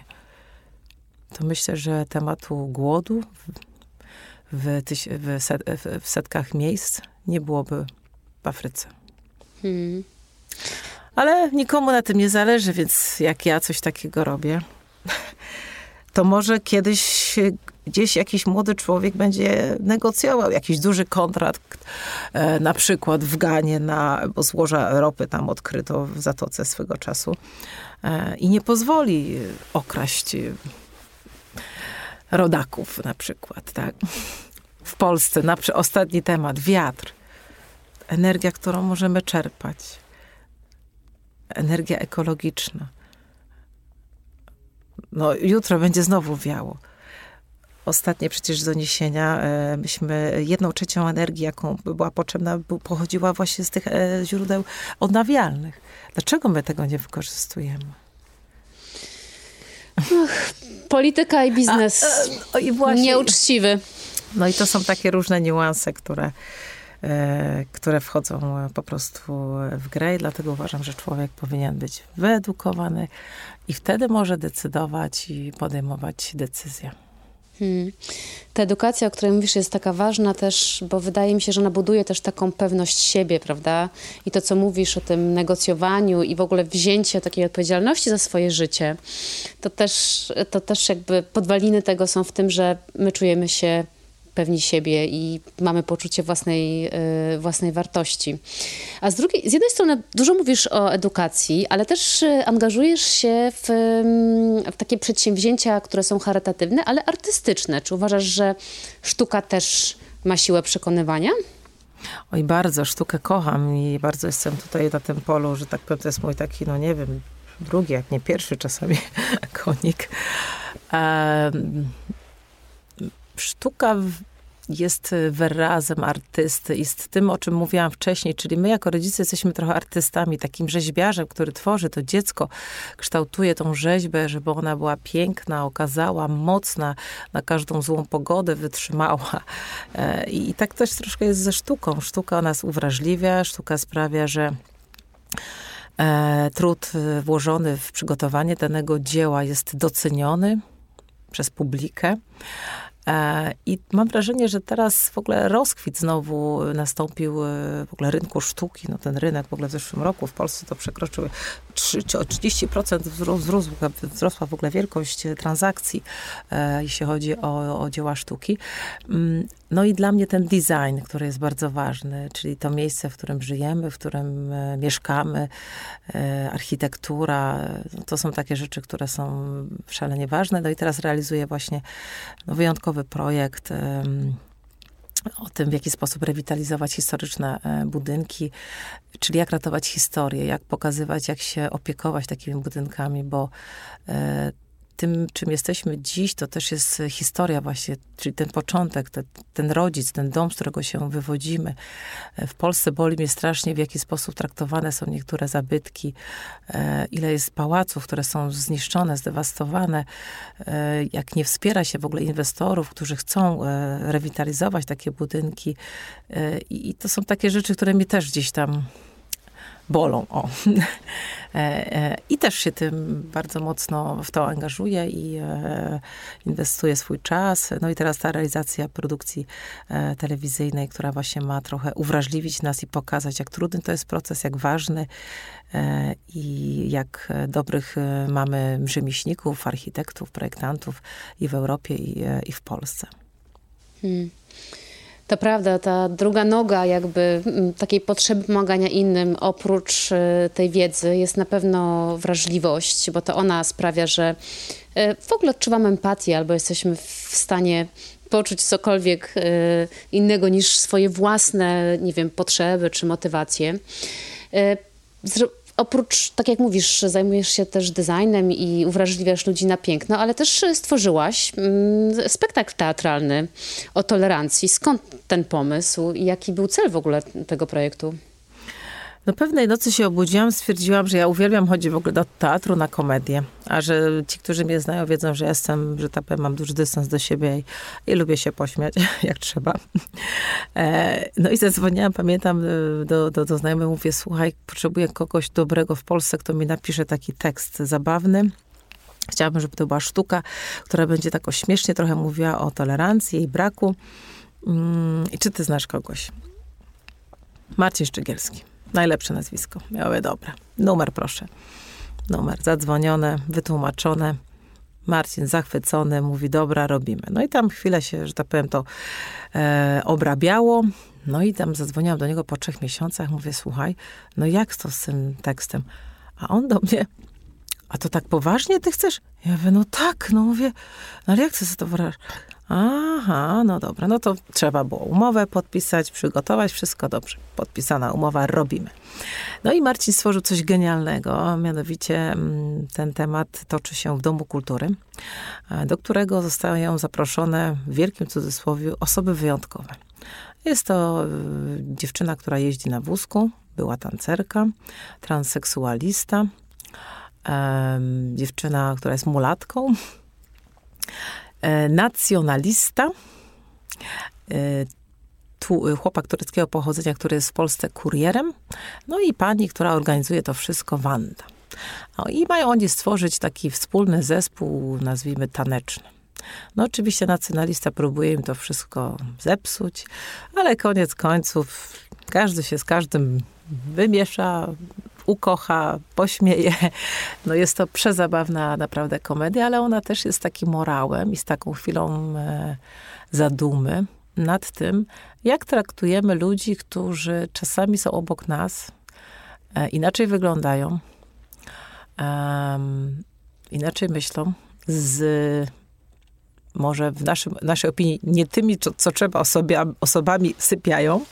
Speaker 2: To myślę, że tematu głodu w, w, set, w setkach miejsc nie byłoby w Afryce. Hmm. Ale nikomu na tym nie zależy, więc jak ja coś takiego robię, to może kiedyś gdzieś jakiś młody człowiek będzie negocjował jakiś duży kontrakt, e, na przykład w Ganie, na, bo złoża ropy tam odkryto w Zatoce swego czasu e, i nie pozwoli okraść rodaków na przykład, tak? W Polsce, na ostatni temat, wiatr. Energia, którą możemy czerpać energia ekologiczna. No, jutro będzie znowu wiało. Ostatnie przecież doniesienia, e, myśmy jedną trzecią energii, jaką była potrzebna, pochodziła właśnie z tych e, źródeł odnawialnych. Dlaczego my tego nie wykorzystujemy?
Speaker 1: Ach, polityka i biznes. A, e, i właśnie, Nieuczciwy.
Speaker 2: No i to są takie różne niuanse, które które wchodzą e, po prostu w grę i dlatego uważam, że człowiek powinien być wyedukowany i wtedy może decydować i podejmować decyzje.
Speaker 1: Hmm. Ta edukacja, o której mówisz, jest taka ważna też, bo wydaje mi się, że ona buduje też taką pewność siebie, prawda? I to, co mówisz o tym negocjowaniu i w ogóle wzięcie takiej odpowiedzialności za swoje życie, to też, to też jakby podwaliny tego są w tym, że my czujemy się pewni siebie i mamy poczucie własnej, y, własnej wartości. A z drugiej, z jednej strony dużo mówisz o edukacji, ale też y, angażujesz się w, w takie przedsięwzięcia, które są charytatywne, ale artystyczne. Czy uważasz, że sztuka też ma siłę przekonywania?
Speaker 2: Oj, bardzo sztukę kocham i bardzo jestem tutaj na tym polu, że tak powiem, to jest mój taki, no nie wiem, drugi, jak nie pierwszy czasami konik. Um, sztuka jest wyrazem artysty, jest tym, o czym mówiłam wcześniej, czyli my jako rodzice jesteśmy trochę artystami, takim rzeźbiarzem, który tworzy to dziecko, kształtuje tą rzeźbę, żeby ona była piękna, okazała, mocna, na każdą złą pogodę wytrzymała. E, I tak też troszkę jest ze sztuką. Sztuka nas uwrażliwia, sztuka sprawia, że e, trud włożony w przygotowanie danego dzieła jest doceniony przez publikę. E, I mam wrażenie, że teraz w ogóle rozkwit znowu nastąpił e, w ogóle rynku sztuki. No ten rynek w ogóle w zeszłym roku w Polsce to przekroczył 3, o 30% wzrósł, wzrosła w ogóle wielkość transakcji, e, jeśli chodzi o, o dzieła sztuki. Mm, no i dla mnie ten design, który jest bardzo ważny, czyli to miejsce, w którym żyjemy, w którym mieszkamy, architektura, to są takie rzeczy, które są szalenie ważne. No i teraz realizuję właśnie no, wyjątkowy projekt o tym, w jaki sposób rewitalizować historyczne e, budynki, czyli jak ratować historię, jak pokazywać, jak się opiekować takimi budynkami, bo e, tym, czym jesteśmy dziś, to też jest historia właśnie, czyli ten początek, te, ten rodzic, ten dom, z którego się wywodzimy. W Polsce boli mnie strasznie, w jaki sposób traktowane są niektóre zabytki, e, ile jest pałaców, które są zniszczone, zdewastowane, e, jak nie wspiera się w ogóle inwestorów, którzy chcą e, rewitalizować takie budynki. I to są takie rzeczy, które mnie też gdzieś tam bolą. O. E, e, I też się tym bardzo mocno w to angażuję i e, inwestuję swój czas. No i teraz ta realizacja produkcji telewizyjnej, która właśnie ma trochę uwrażliwić nas i pokazać, jak trudny to jest proces, jak ważny i jak dobrych mamy rzemieślników, architektów, projektantów i w Europie, i, i w Polsce. Hmm.
Speaker 1: To prawda, ta druga noga jakby mm, takiej potrzeby pomagania innym oprócz y, tej wiedzy jest na pewno wrażliwość, bo to ona sprawia, że y, w ogóle odczuwamy empatię albo jesteśmy w stanie poczuć cokolwiek y, innego niż swoje własne, nie wiem, potrzeby czy motywacje oprócz, tak jak mówisz, zajmujesz się też designem i uwrażliwiasz ludzi na piękno, ale też stworzyłaś mm, spektakl teatralny o tolerancji. Skąd ten pomysł i jaki był cel w ogóle tego projektu?
Speaker 2: No pewnej nocy się obudziłam, stwierdziłam, że ja uwielbiam chodzić w ogóle do teatru na komedię. A że ci, którzy mnie znają, wiedzą, że jestem, że tak powiem, mam duży dystans do siebie i, i lubię się pośmiać, jak trzeba. E, no i zadzwoniłam, pamiętam, e, do, do, do znajomych, mówię, słuchaj, potrzebuję kogoś dobrego w Polsce, kto mi napisze taki tekst zabawny. Chciałabym, żeby to była sztuka, która będzie tak śmiesznie trochę mówiła o tolerancji i braku. Mm, I czy ty znasz kogoś? Marcin Szczygielski. Najlepsze nazwisko. Mówię, dobra. Numer proszę. Numer zadzwonione, wytłumaczone. Marcin zachwycony, mówi, dobra, robimy. No i tam chwilę się, że tak powiem, to e, obrabiało. No i tam zadzwoniłam do niego po trzech miesiącach. Mówię, słuchaj, no jak to z tym tekstem? A on do mnie, a to tak poważnie ty chcesz? Ja mówię, no tak, no mówię, no ale jak chcesz to wyrażać? Aha, no dobra, no to trzeba było umowę podpisać, przygotować, wszystko dobrze. Podpisana umowa, robimy. No i Marcin stworzył coś genialnego, mianowicie mm, ten temat toczy się w Domu Kultury, e, do którego zostają zaproszone w wielkim cudzysłowie osoby wyjątkowe. Jest to e, dziewczyna, która jeździ na wózku, była tancerka, transseksualista, dziewczyna, która jest mulatką, E, nacjonalista, e, tu, e, chłopak tureckiego pochodzenia, który jest w Polsce kurierem, no i pani, która organizuje to wszystko, Wanda. No i mają oni stworzyć taki wspólny zespół, nazwijmy taneczny. No oczywiście nacjonalista próbuje im to wszystko zepsuć, ale koniec końców każdy się z każdym wymiesza, ukocha, pośmieje. No jest to przezabawna naprawdę komedia, ale ona też jest takim morałem i z taką chwilą e, zadumy nad tym, jak traktujemy ludzi, którzy czasami są obok nas, e, inaczej wyglądają, inaczej myślą, z może w naszym, naszej opinii nie tymi, co, co trzeba osobami sypiają,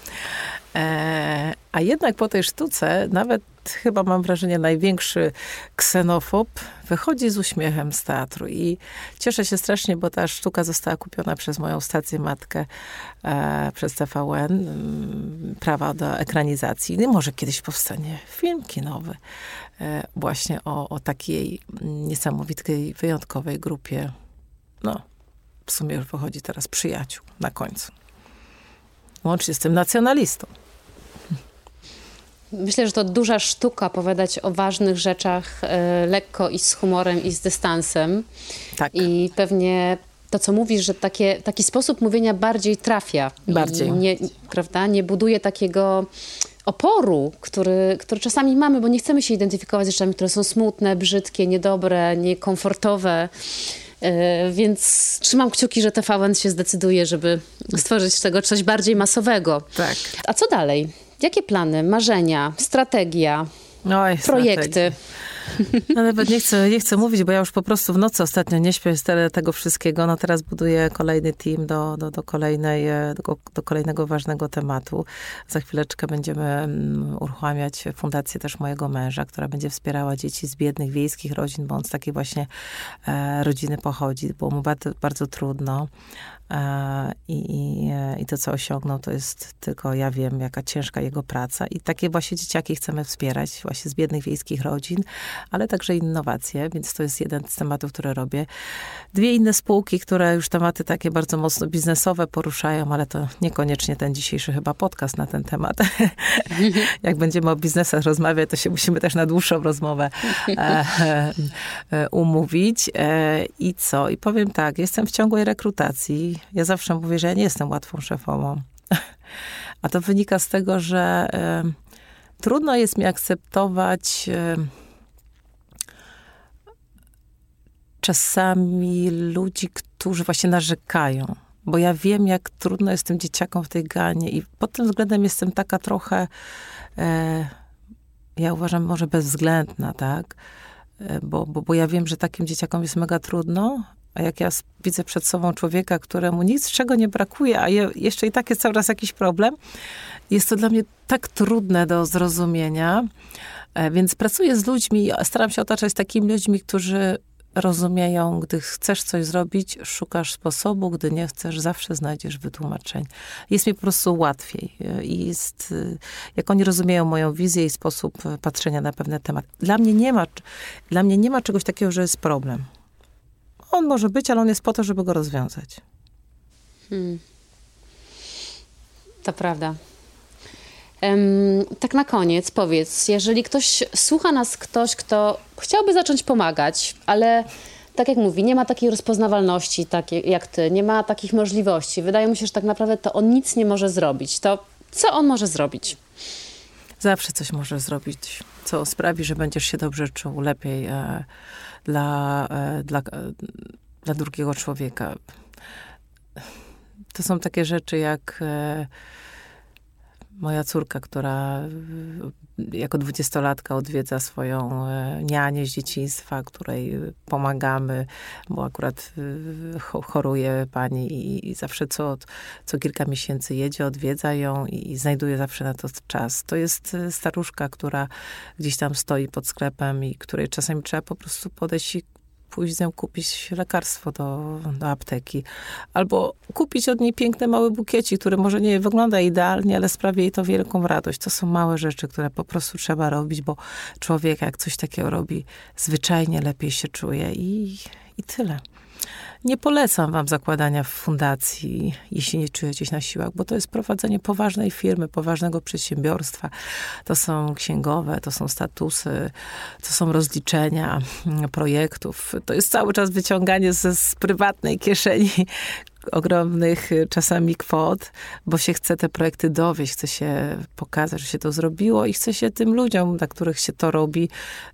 Speaker 2: e, a jednak po tej sztuce nawet chyba mam wrażenie największy ksenofob wychodzi z uśmiechem z teatru i cieszę się strasznie, bo ta sztuka została kupiona przez moją stację matkę, e, przez TVN, mm, prawa do ekranizacji. I może kiedyś powstanie film kinowy e, właśnie o, o takiej niesamowitej, wyjątkowej grupie, no w sumie już wychodzi teraz przyjaciół na końcu. Łącznie z tym nacjonalistą.
Speaker 1: Myślę, że to duża sztuka opowiadać o ważnych rzeczach e, lekko i z humorem i z dystansem.
Speaker 2: Tak.
Speaker 1: I pewnie to, co mówisz, że takie, taki sposób mówienia bardziej trafia.
Speaker 2: Bardziej.
Speaker 1: Nie, prawda? nie buduje takiego oporu, który, który czasami mamy, bo nie chcemy się identyfikować z rzeczami, które są smutne, brzydkie, niedobre, niekomfortowe. E, więc trzymam kciuki, że TVN się zdecyduje, żeby stworzyć z tego coś bardziej masowego.
Speaker 2: Tak.
Speaker 1: A co dalej? Jakie plany, marzenia, strategia, Oj, projekty? Strategia.
Speaker 2: No nawet nie chcę, nie chcę mówić, bo ja już po prostu w nocy ostatnio nie śpię z tego wszystkiego. No teraz buduję kolejny team do, do, do, kolejnej, e, do, do kolejnego ważnego tematu. Za chwileczkę będziemy mm, uruchamiać fundację też mojego męża, która będzie wspierała dzieci z biednych wiejskich rodzin, bo on z takiej właśnie e, rodziny pochodzi. Było mu bardzo, bardzo trudno. E, I, i, I to, co osiągnął, to jest tylko ja wiem, jaka ciężka jego praca. I takie właśnie dzieciaki chcemy wspierać, właśnie z biednych wiejskich rodzin, ale także innowacje, więc to jest jeden z tematów, które robię. Dwie inne spółki, które już tematy takie bardzo mocno biznesowe poruszają, ale to niekoniecznie ten dzisiejszy chyba podcast na ten temat. Jak będziemy o biznesach rozmawiać, to się musimy też na dłuższą rozmowę e, e, umówić. I co? I powiem tak, jestem w ciągłej rekrutacji ja zawsze mówię, że ja nie jestem łatwą szefową. A to wynika z tego, że trudno jest mi akceptować y, czasami ludzi, którzy właśnie narzekają. Bo ja wiem, jak trudno jest tym dzieciakom w tej ganie i pod tym względem jestem taka trochę, e, ja uważam, może bezwzględna, tak? Bo, bo, bo ja wiem, że takim dzieciakom jest mega trudno, a jak ja widzę przed sobą człowieka, któremu nic czego nie brakuje, a je, jeszcze i tak jest cały czas jakiś problem, jest to dla mnie tak trudne do zrozumienia. E, więc pracuję z ludźmi, staram się otaczać takimi ludźmi, którzy rozumieją, gdy chcesz coś zrobić, szukasz sposobu, gdy nie chcesz, zawsze znajdziesz wytłumaczeń. Jest mi po prostu łatwiej. E, I jest, e, jak oni rozumieją moją wizję i sposób patrzenia na pewne tematy. Dla mnie nie ma, dla mnie nie ma czegoś takiego, że jest problem. On może być, ale on jest po to, żeby go rozwiązać. Hmm.
Speaker 1: To prawda. Tak na koniec powiedz, jeżeli ktoś słucha nas, ktoś, kto chciałby zacząć pomagać, ale tak jak mówi, nie ma takiej rozpoznawalności tak jak ty, nie ma takich możliwości. Wydaje mi się, że tak naprawdę to on nic nie może zrobić. To co on może zrobić?
Speaker 2: Zawsze coś może zrobić, co sprawi, że będziesz się dobrze czuł, lepiej. E, dla, e, dla, e, dla drugiego człowieka. To są takie rzeczy jak e, moja córka, która jako dwudziestolatka odwiedza swoją nianię z dzieciństwa, której pomagamy, bo akurat choruje pani i, zawsze co, co kilka miesięcy jedzie, odwiedza ją i, znajduje zawsze na to czas. To jest staruszka, która gdzieś tam stoi pod sklepem i której czasami trzeba po prostu podejść i pójść z nią kupić lekarstwo do, do apteki. Albo kupić od niej piękny mały bukiecik, który może nie wygląda idealnie, ale sprawi jej to wielką radość. To są małe rzeczy, które po prostu trzeba robić, bo człowiek jak coś takiego robi, zwyczajnie lepiej się czuje i, i tyle. Nie polecam wam zakładania fundacji, jeśli nie czujecie się na siłach, bo to jest prowadzenie poważnej firmy, poważnego przedsiębiorstwa. To są księgowe, to są statusy, to są rozliczenia mm, projektów. To jest cały czas wyciąganie ze, z prywatnej kieszeni ogromnych y, czasami kwot, bo się chce te projekty dowieść, chce się pokazać, że się to zrobiło i chce się tym ludziom, dla których się to robi,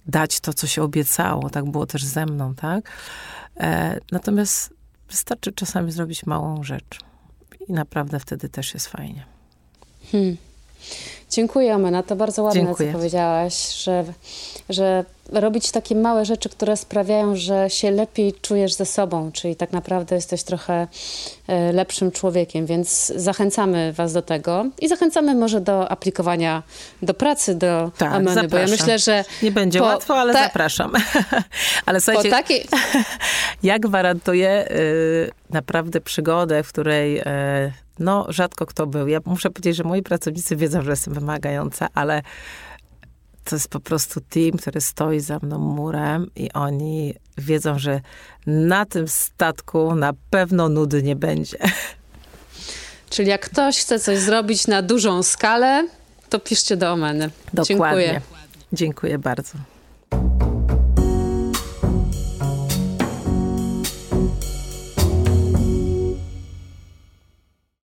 Speaker 2: dać to, co się obiecało. Tak było też ze mną, tak? E, natomiast wystarczy czasami zrobić małą rzecz i naprawdę wtedy też jest fajnie.
Speaker 1: Hmm. Dziękuję, Amena. To bardzo ładne, Dziękuję. co powiedziałaś, że, że robić takie małe rzeczy, które sprawiają, że się lepiej czujesz ze sobą, czyli tak naprawdę jesteś trochę e, lepszym człowiekiem, więc zachęcamy Was do tego i zachęcamy może do aplikowania do pracy do
Speaker 2: tak, Ameny, zapraszam. bo ja myślę, że... Nie będzie po, łatwo, ale ta... zapraszam. ale słuchajcie, takiej... ja gwarantuję y, naprawdę przygodę, w której... Y, no, rzadko kto był. Ja muszę powiedzieć, że moi pracownicy wiedzą, że jestem wymagająca, ale to jest po prostu team, który stoi za mną murem i oni wiedzą, że na tym statku na pewno nudy nie będzie.
Speaker 1: Czyli jak ktoś chce coś zrobić na dużą skalę, to piszcie do Omeny.
Speaker 2: Dokładnie. Dziękuję. Dziękuję bardzo.